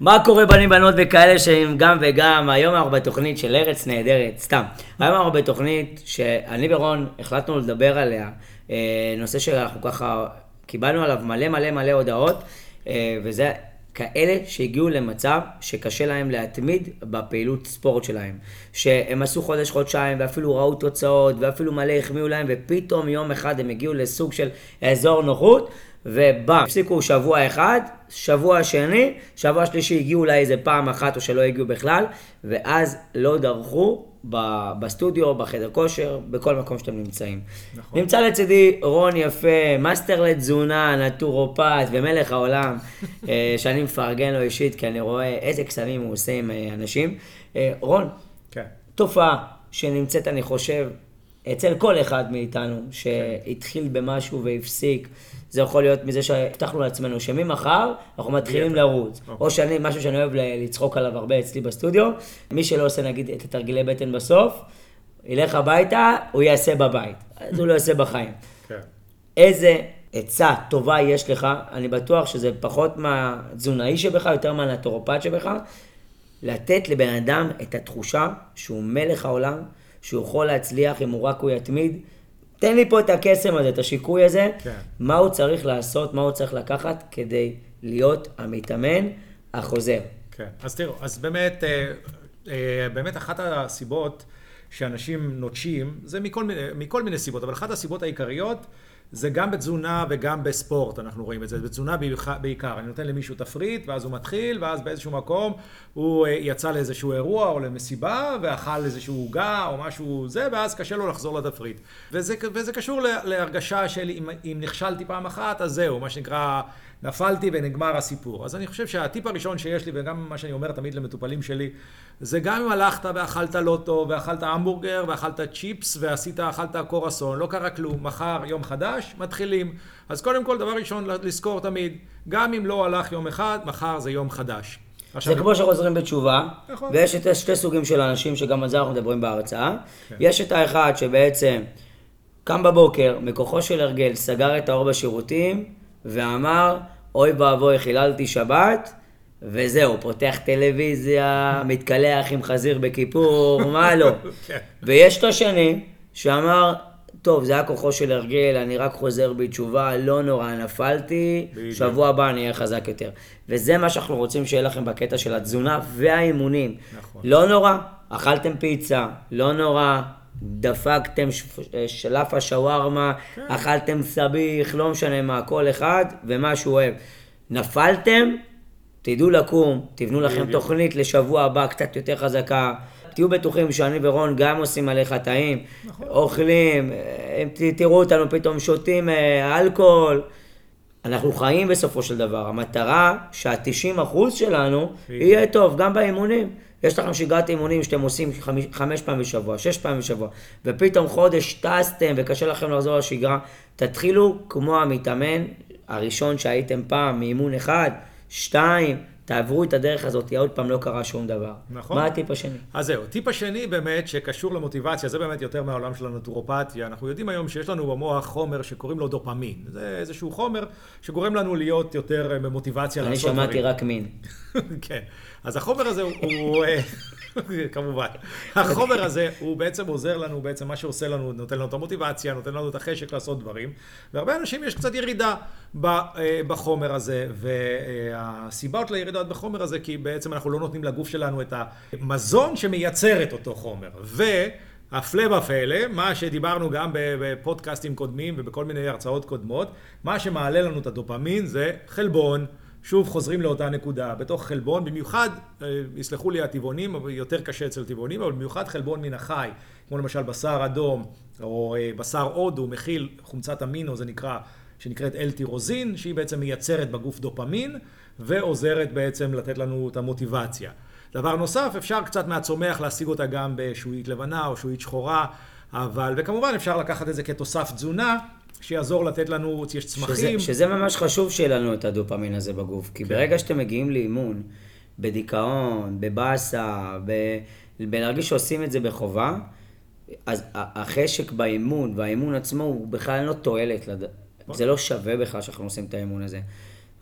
מה קורה בנים בנות וכאלה שהם גם וגם, היום אנחנו בתוכנית של ארץ נהדרת, סתם. היום אנחנו בתוכנית שאני ורון החלטנו לדבר עליה, אה, נושא שאנחנו ככה קיבלנו עליו מלא מלא מלא הודעות, אה, וזה כאלה שהגיעו למצב שקשה להם להתמיד בפעילות ספורט שלהם. שהם עשו חודש, חודשיים, ואפילו ראו תוצאות, ואפילו מלא החמיאו להם, ופתאום יום אחד הם הגיעו לסוג של אזור נוחות, ובא, הפסיקו שבוע אחד, שבוע שני, שבוע שלישי הגיעו אולי איזה פעם אחת או שלא הגיעו בכלל, ואז לא דרכו בסטודיו, בחדר כושר, בכל מקום שאתם נמצאים. נכון. נמצא לצידי רון יפה, מאסטר לתזונה, נטורופט ומלך העולם, אה, שאני מפרגן לו אישית, כי אני רואה איזה קסמים הוא עושה עם אה, אנשים. אה, רון, כן. תופעה שנמצאת, אני חושב, אצל כל אחד מאיתנו, שהתחיל במשהו והפסיק. זה יכול להיות מזה שהבטחנו לעצמנו שממחר אנחנו מתחילים לרוץ. אוקיי. או שאני, משהו שאני אוהב לצחוק עליו הרבה אצלי בסטודיו, מי שלא עושה נגיד את התרגילי בטן בסוף, ילך הביתה, הוא יעשה בבית. אז הוא לא יעשה בחיים. כן. איזה עצה טובה יש לך, אני בטוח שזה פחות מהתזונאי שבך, יותר מהנטורופט שבך, לתת לבן אדם את התחושה שהוא מלך העולם, שהוא יכול להצליח אם הוא רק הוא יתמיד. תן לי פה את הקסם הזה, את השיקוי הזה, כן. מה הוא צריך לעשות, מה הוא צריך לקחת כדי להיות המתאמן החוזר. כן, אז תראו, אז באמת, אה, אה, באמת אחת הסיבות שאנשים נוטשים, זה מכל מכל מיני סיבות, אבל אחת הסיבות העיקריות זה גם בתזונה וגם בספורט, אנחנו רואים את זה. בתזונה בעיקר. אני נותן למישהו תפריט, ואז הוא מתחיל, ואז באיזשהו מקום הוא אה, יצא לאיזשהו אירוע או למסיבה, ואכל איזשהו עוגה או משהו זה, ואז קשה לו לחזור לתפריט. וזה, וזה קשור להרגשה של אם, אם נכשלתי פעם אחת, אז זהו, מה שנקרא... נפלתי ונגמר הסיפור. אז אני חושב שהטיפ הראשון שיש לי, וגם מה שאני אומר תמיד למטופלים שלי, זה גם אם הלכת ואכלת לוטו, ואכלת המבורגר, ואכלת צ'יפס, ועשית, אכלת קורסון, לא קרה כלום, מחר יום חדש, מתחילים. אז קודם כל, דבר ראשון, לזכור תמיד, גם אם לא הלך יום אחד, מחר זה יום חדש. זה כמו שחוזרים בתשובה, נכון. ויש את שתי סוגים של אנשים, שגם על זה אנחנו מדברים בהרצאה. כן. יש את האחד שבעצם קם בבוקר, מכוחו של הרגל, סגר את האור בשירותים, ואמר, אוי ואבוי, חיללתי שבת, וזהו, פותח טלוויזיה, מתקלח עם חזיר בכיפור, מה לא. כן. ויש את השני, שאמר, טוב, זה היה כוחו של הרגל, אני רק חוזר בתשובה, לא נורא, נפלתי, שבוע הבא אני אהיה חזק יותר. וזה מה שאנחנו רוצים שיהיה לכם בקטע של התזונה והאימונים. נכון. לא נורא, אכלתם פיצה, לא נורא, דפקתם שלף השווארמה, כן. אכלתם סביח, לא משנה מה, כל אחד ומה שהוא אוהב. נפלתם, תדעו לקום, תבנו לכם תוכנית לשבוע הבא קצת יותר חזקה. תהיו בטוחים שאני ורון גם עושים מלא חטאים, נכון. אוכלים, תראו אותנו פתאום שותים אה, אלכוהול. אנחנו חיים בסופו של דבר. המטרה שה-90% שלנו יהיה טוב, גם באימונים. יש לכם שגרת אימונים שאתם עושים חמש, חמש פעמים בשבוע, שש פעמים בשבוע, ופתאום חודש טסתם וקשה לכם לחזור לשגרה, תתחילו כמו המתאמן הראשון שהייתם פעם, מאימון אחד, שתיים, תעברו את הדרך הזאת, עוד פעם לא קרה שום דבר. נכון. מה הטיפ השני? אז זהו, הטיפ השני באמת שקשור למוטיבציה, זה באמת יותר מהעולם של הנטורופתיה. אנחנו יודעים היום שיש לנו במוח חומר שקוראים לו דופמין. זה איזשהו חומר שגורם לנו להיות יותר במוטיבציה לעשות דברים. אני שמעתי רק מין. כן. אז החומר הזה הוא... כמובן. החומר הזה הוא בעצם עוזר לנו, בעצם מה שעושה לנו, נותן לנו את המוטיבציה, נותן לנו את החשק לעשות דברים. והרבה אנשים יש קצת ירידה אה, בחומר הזה, והסיבות לירידות בחומר הזה, כי בעצם אנחנו לא נותנים לגוף שלנו את המזון שמייצר את אותו חומר. ו... הפלא ופלא, מה שדיברנו גם בפודקאסטים קודמים ובכל מיני הרצאות קודמות, מה שמעלה לנו את הדופמין זה חלבון. שוב חוזרים לאותה נקודה, בתוך חלבון, במיוחד, אה, יסלחו לי הטבעונים, יותר קשה אצל טבעונים, אבל במיוחד חלבון מן החי, כמו למשל בשר אדום, או אה, בשר הודו, מכיל חומצת אמינו, זה נקרא, שנקראת אלטירוזין, שהיא בעצם מייצרת בגוף דופמין, ועוזרת בעצם לתת לנו את המוטיבציה. דבר נוסף, אפשר קצת מהצומח להשיג אותה גם בשעועית לבנה או שעועית שחורה, אבל, וכמובן אפשר לקחת את זה כתוסף תזונה, שיעזור לתת לנו, יש צמחים. שזה, שזה ממש חשוב שיהיה לנו את הדופמין הזה בגוף, כי כן. ברגע שאתם מגיעים לאימון, בדיכאון, בבאסה, ב... בלהרגיש שעושים את זה בחובה, אז החשק באימון והאימון עצמו הוא בכלל לא תועלת, לד... זה לא שווה בכלל שאנחנו עושים את האימון הזה.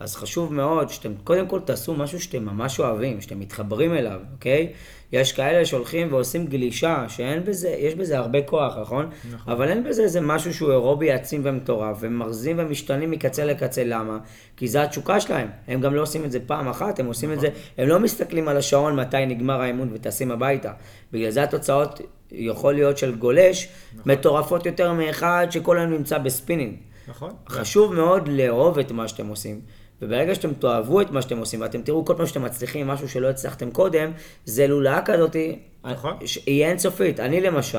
אז חשוב מאוד שאתם קודם כל תעשו משהו שאתם ממש אוהבים, שאתם מתחברים אליו, אוקיי? יש כאלה שהולכים ועושים גלישה, שאין בזה, יש בזה הרבה כוח, נכון? נכון. אבל אין בזה איזה משהו שהוא אירובי עצים ומטורף, והם מרזים ומשתנים מקצה לקצה, למה? כי זה התשוקה שלהם. הם גם לא עושים את זה פעם אחת, הם עושים נכון. את זה, הם לא מסתכלים על השעון מתי נגמר האימון וטסים הביתה. בגלל זה התוצאות יכול להיות של גולש, נכון. מטורפות יותר מאחד שכל היום נמצא בספינינג. נכון. חשוב מאוד לאהוב את מה שאתם עושים. וברגע שאתם תאהבו את מה שאתם עושים, ואתם תראו כל פעם שאתם מצליחים משהו שלא הצלחתם קודם, זה לולאה כזאת, נכון. היא אינסופית. אני למשל,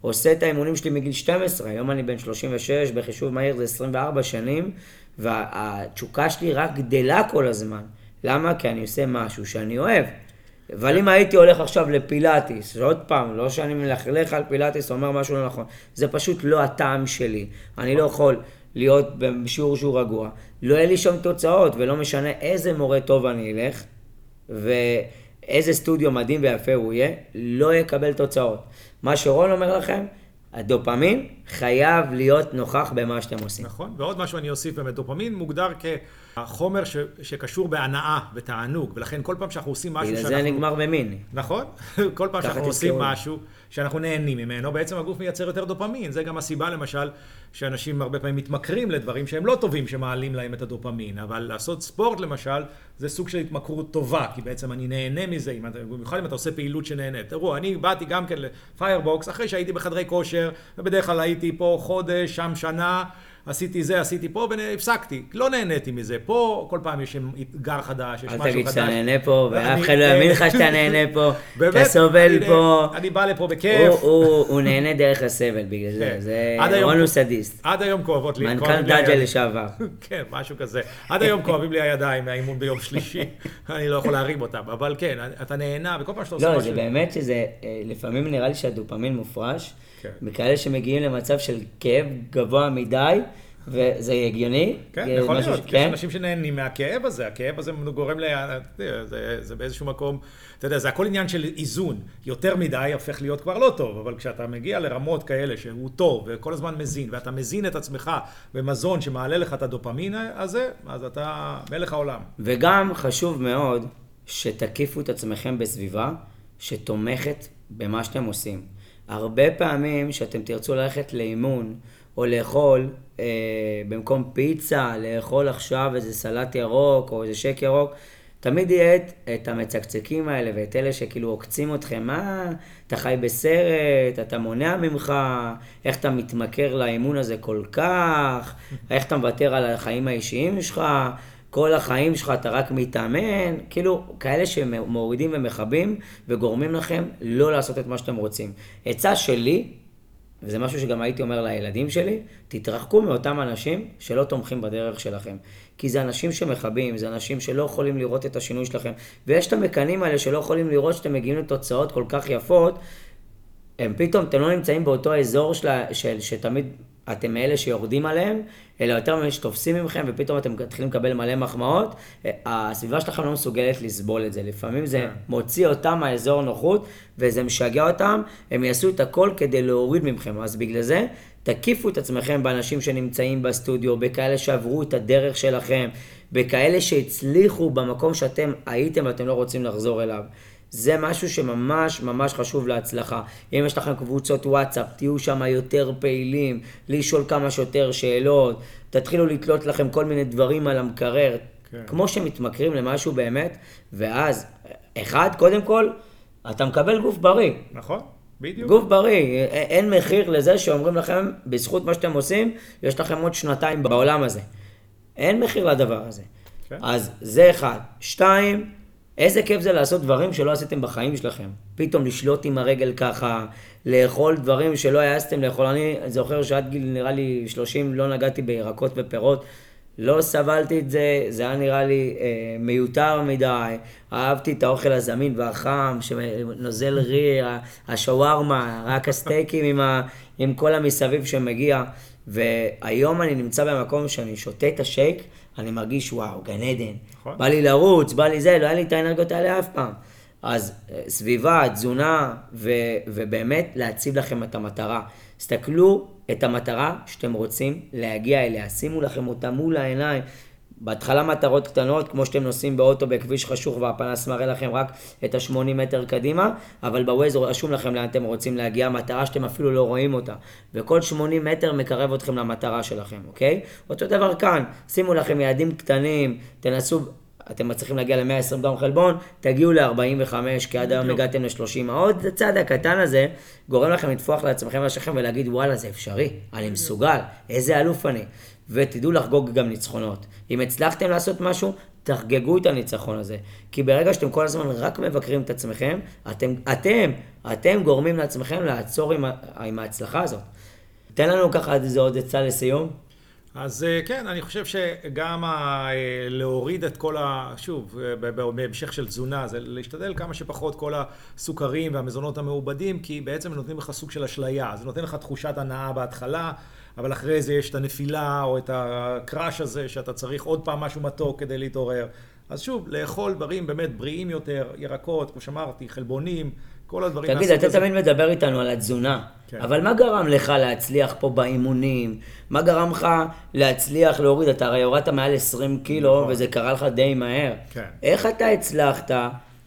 עושה את האימונים שלי מגיל 12, היום אני בן 36, בחישוב מהיר זה 24 שנים, והתשוקה שלי רק גדלה כל הזמן. למה? כי אני עושה משהו שאני אוהב. אבל אם הייתי הולך עכשיו לפילאטיס, עוד פעם, לא שאני מלכלך על פילאטיס, אומר משהו לא נכון, זה פשוט לא הטעם שלי. אני לא יכול להיות בשיעור שהוא רגוע. לא יהיה לי שם תוצאות, ולא משנה איזה מורה טוב אני אלך, ואיזה סטודיו מדהים ויפה הוא יהיה, לא יקבל תוצאות. מה שרון אומר לכם, הדופמין חייב להיות נוכח במה שאתם עושים. נכון, ועוד משהו אני אוסיף באמת, דופמין מוגדר כחומר ש, שקשור בהנאה ותענוג, ולכן כל פעם שאנחנו עושים משהו שאנחנו... בגלל זה נגמר במין. נכון, כל פעם שאנחנו עושים משהו שאנחנו נהנים ממנו, בעצם הגוף מייצר יותר דופמין, זה גם הסיבה למשל שאנשים הרבה פעמים מתמכרים לדברים שהם לא טובים, שמעלים להם את הדופמין, אבל לעשות ספורט למשל, זה סוג של התמכרות טובה, כי בעצם אני נהנה מזה, במיוחד אם אתה עושה פעילות שנהנית. תראו, אני באתי גם כן לפיירבוקס, אחרי שהייתי בחדרי כושר, ובדרך כלל הייתי פה חודש, שם שנה, עשיתי זה, עשיתי פה, והפסקתי. לא נהניתי מזה. פה כל פעם יש אתגר חדש, יש משהו חדש. אל תגיד שאתה נהנה פה, ואף אחד לא יאמין לך שאתה נהנה פה. אתה סובל פה. אני בא לפה בכיף. הוא נהנה דרך הסבל בגלל זה. כן. זה רון הוא סדיסט. עד היום כואבות לי. מנכ"ל דאג'ה לשעבר. כן, משהו כזה. עד היום כואבים לי הידיים מהאימון ביום שלישי. אני לא יכול להרים אותם. אבל כן, אתה נהנה, וכל פעם שאתה עושה משהו... לא, זה באמת שזה, אה, לפעמים נראה לי שהדופמין מופרש. כן. מכאלה שמגיעים למצב של כאב גבוה מדי, וזה הגיוני. כן, יכול להיות. כן? יש אנשים שנהנים מהכאב הזה, הכאב הזה גורם ל... זה, זה באיזשהו מקום, אתה יודע, זה הכל עניין של איזון. יותר מדי הופך להיות כבר לא טוב, אבל כשאתה מגיע לרמות כאלה שהוא טוב, וכל הזמן מזין, ואתה מזין את עצמך במזון שמעלה לך את הדופמין הזה, אז אתה מלך העולם. וגם חשוב מאוד שתקיפו את עצמכם בסביבה שתומכת במה שאתם עושים. הרבה פעמים שאתם תרצו ללכת לאימון או לאכול אה, במקום פיצה, לאכול עכשיו איזה סלט ירוק או איזה שק ירוק, תמיד יהיה את, את המצקצקים האלה ואת אלה שכאילו עוקצים אתכם, מה, אתה חי בסרט, אתה מונע ממך, איך אתה מתמכר לאימון הזה כל כך, איך אתה מוותר על החיים האישיים שלך, כל החיים שלך אתה רק מתאמן, כאילו, כאלה שמורידים ומכבים וגורמים לכם לא לעשות את מה שאתם רוצים. עצה שלי, וזה משהו שגם הייתי אומר לילדים שלי, תתרחקו מאותם אנשים שלא תומכים בדרך שלכם. כי זה אנשים שמכבים, זה אנשים שלא יכולים לראות את השינוי שלכם. ויש את המקנים האלה שלא יכולים לראות שאתם מגיעים לתוצאות כל כך יפות, הם פתאום, אתם לא נמצאים באותו אזור של, של, שתמיד אתם מאלה שיורדים עליהם, אלא יותר מאלה שתופסים ממכם, ופתאום אתם מתחילים לקבל מלא מחמאות, הסביבה שלכם לא מסוגלת לסבול את זה. לפעמים זה כן. מוציא אותם מהאזור נוחות, וזה משגע אותם, הם יעשו את הכל כדי להוריד ממכם. אז בגלל זה, תקיפו את עצמכם באנשים שנמצאים בסטודיו, בכאלה שעברו את הדרך שלכם, בכאלה שהצליחו במקום שאתם הייתם ואתם לא רוצים לחזור אליו. זה משהו שממש ממש חשוב להצלחה. אם יש לכם קבוצות וואטסאפ, תהיו שם יותר פעילים, לשאול כמה שיותר שאלות, תתחילו לתלות לכם כל מיני דברים על המקרר, כן. כמו שמתמכרים למשהו באמת, ואז, אחד, קודם כל, אתה מקבל גוף בריא. נכון. בדיוק. גוף בריא, אין מחיר לזה שאומרים לכם, בזכות מה שאתם עושים, יש לכם עוד שנתיים בעולם הזה. אין מחיר לדבר הזה. כן. אז זה אחד. שתיים, איזה כיף זה לעשות דברים שלא עשיתם בחיים שלכם. פתאום לשלוט עם הרגל ככה, לאכול דברים שלא העזתם לאכול. אני זוכר שעד גיל נראה לי 30 לא נגעתי בירקות ופירות. לא סבלתי את זה, זה היה נראה לי אה, מיותר מדי. אהבתי את האוכל הזמין והחם, שנוזל ריר, השווארמה, רק הסטייקים עם, ה, עם כל המסביב שמגיע. והיום אני נמצא במקום שאני שותה את השייק, אני מרגיש וואו, גן עדן. נכון. בא לי לרוץ, בא לי זה, לא היה לי את האנרגיות האלה אף פעם. אז אה, סביבה, תזונה, ו, ובאמת להציב לכם את המטרה. תסתכלו את המטרה שאתם רוצים להגיע אליה, שימו לכם אותה מול העיניים. בהתחלה מטרות קטנות, כמו שאתם נוסעים באוטו בכביש חשוך והפנס מראה לכם רק את ה-80 מטר קדימה, אבל בווייז רשום לכם לאן אתם רוצים להגיע, מטרה שאתם אפילו לא רואים אותה. וכל 80 מטר מקרב אתכם למטרה שלכם, אוקיי? אותו דבר כאן, שימו לכם יעדים קטנים, תנסו... אתם מצליחים להגיע ל-120 גרם חלבון, תגיעו ל-45, כי עד היום הגעתם ל-30. העוד הצעד הקטן הזה גורם לכם לטפוח לעצמכם ולשכם ולהגיד, וואלה, זה אפשרי, אני מסוגל, איזה אלוף אני. ותדעו לחגוג גם ניצחונות. אם הצלחתם לעשות משהו, תחגגו את הניצחון הזה. כי ברגע שאתם כל הזמן רק מבקרים את עצמכם, אתם, אתם, אתם גורמים לעצמכם לעצור עם, עם ההצלחה הזאת. תן לנו ככה איזה עוד עצה לסיום. אז אה, כן, אני חושב שגם ה... אה, להוריד את כל ה... שוב, אה, בהמשך של תזונה, זה להשתדל כמה שפחות כל הסוכרים והמזונות המעובדים, כי בעצם נותנים לך סוג של אשליה. זה נותן לך תחושת הנאה בהתחלה, אבל אחרי זה יש את הנפילה או את הקראש הזה, שאתה צריך עוד פעם משהו מתוק כדי להתעורר. אז שוב, לאכול דברים באמת בריאים יותר, ירקות, כמו שאמרתי, חלבונים, כל הדברים תגיד, אתה תמיד מדבר איתנו על התזונה, כן. אבל מה גרם לך להצליח פה באימונים? מה גרם לך להצליח להוריד? אתה הרי הורדת מעל 20 קילו, נכון. וזה קרה לך די מהר. כן. איך אתה הצלחת,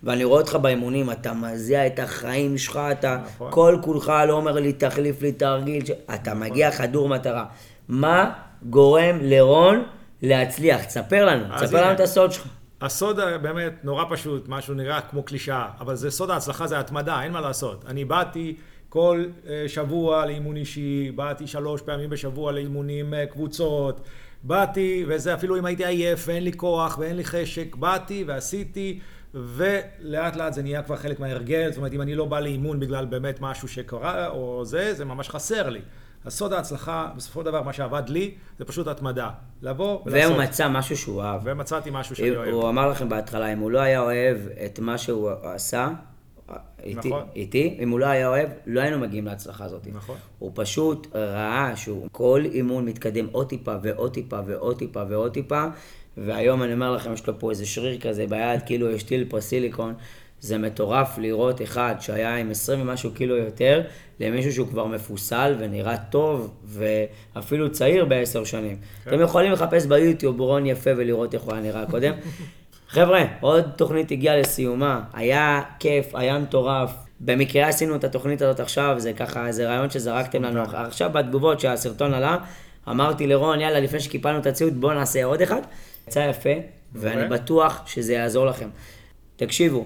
ואני רואה אותך באימונים, אתה מזיע את החיים שלך, אתה נכון. כל כולך לא אומר לי, תחליף לי תרגיל, ש... אתה נכון. מגיע חדור מטרה. מה גורם לרון להצליח? תספר לנו, תספר לנו את הסוד שלך. הסוד באמת נורא פשוט, משהו נראה כמו קלישאה, אבל זה סוד ההצלחה, זה התמדה, אין מה לעשות. אני באתי כל אה, שבוע לאימון אישי, באתי שלוש פעמים בשבוע לאימונים אה, קבוצות, באתי, וזה אפילו אם הייתי עייף ואין לי כוח ואין לי חשק, באתי ועשיתי, ולאט לאט זה נהיה כבר חלק מההרגל, זאת אומרת אם אני לא בא לאימון בגלל באמת משהו שקרה או זה, זה ממש חסר לי. הסוד ההצלחה, בסופו של דבר, מה שעבד לי, זה פשוט התמדה. לבוא ולעשות. והוא מצא משהו שהוא אהב. ומצאתי משהו שאני אוהב. הוא אמר לכם בהתחלה, אם הוא לא היה אוהב את מה שהוא עשה, איתי, נכון. איתי, אם הוא לא היה אוהב, לא היינו מגיעים להצלחה הזאת. נכון. הוא פשוט ראה שהוא כל אימון מתקדם עוד טיפה ועוד טיפה ועוד טיפה ועוד טיפה, והיום אני אומר לכם, יש לו פה איזה שריר כזה ביד, כאילו יש טיל פה סיליקון. זה מטורף לראות אחד שהיה עם 20 ומשהו קילו יותר, למישהו שהוא כבר מפוסל ונראה טוב, ואפילו צעיר בעשר שנים. כן. אתם יכולים לחפש ביוטיוב רון יפה ולראות איך הוא היה נראה קודם. חבר'ה, עוד תוכנית הגיעה לסיומה, היה כיף, היה מטורף. במקרה עשינו את התוכנית הזאת עכשיו, זה ככה, זה רעיון שזרקתם לנו. עכשיו בתגובות שהסרטון עלה, אמרתי לרון, יאללה, לפני שקיפלנו את הציוד, בואו נעשה עוד אחד. יצא יפה, ואני בטוח שזה יעזור לכם. תקשיבו,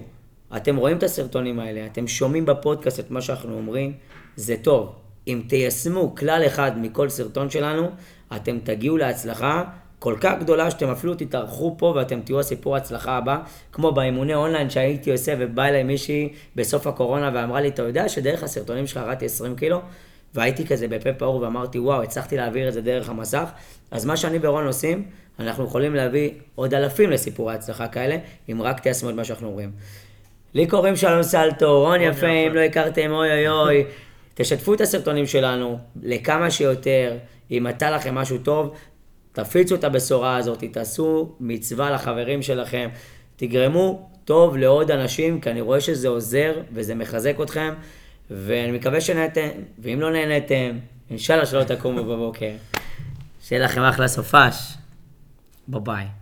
אתם רואים את הסרטונים האלה, אתם שומעים בפודקאסט את מה שאנחנו אומרים, זה טוב. אם תיישמו כלל אחד מכל סרטון שלנו, אתם תגיעו להצלחה כל כך גדולה שאתם אפילו תתארחו פה ואתם תהיו הסיפור ההצלחה הבא, כמו באימוני אונליין שהייתי עושה ובא אליי מישהי בסוף הקורונה ואמרה לי, אתה יודע שדרך הסרטונים שלך ירדתי 20 קילו? והייתי כזה בפה פעור ואמרתי, וואו, הצלחתי להעביר את זה דרך המסך. אז מה שאני ורון עושים, אנחנו יכולים להביא עוד אלפים לסיפורי הצלחה כאלה, אם רק תיישמו את מה שאנחנו אומרים. לי קוראים שלום סלטו, רון יפה, אם לא הכרתם, אוי אוי אוי. תשתפו את הסרטונים שלנו לכמה שיותר, אם עטה לכם משהו טוב, תפיצו את הבשורה הזאת, תעשו מצווה לחברים שלכם, תגרמו טוב לעוד אנשים, כי אני רואה שזה עוזר וזה מחזק אתכם, ואני מקווה שנהנתם, ואם לא נהנתם, אינשאללה שלא תקומו בבוקר. שיהיה לכם אחלה סופש. ביי ביי.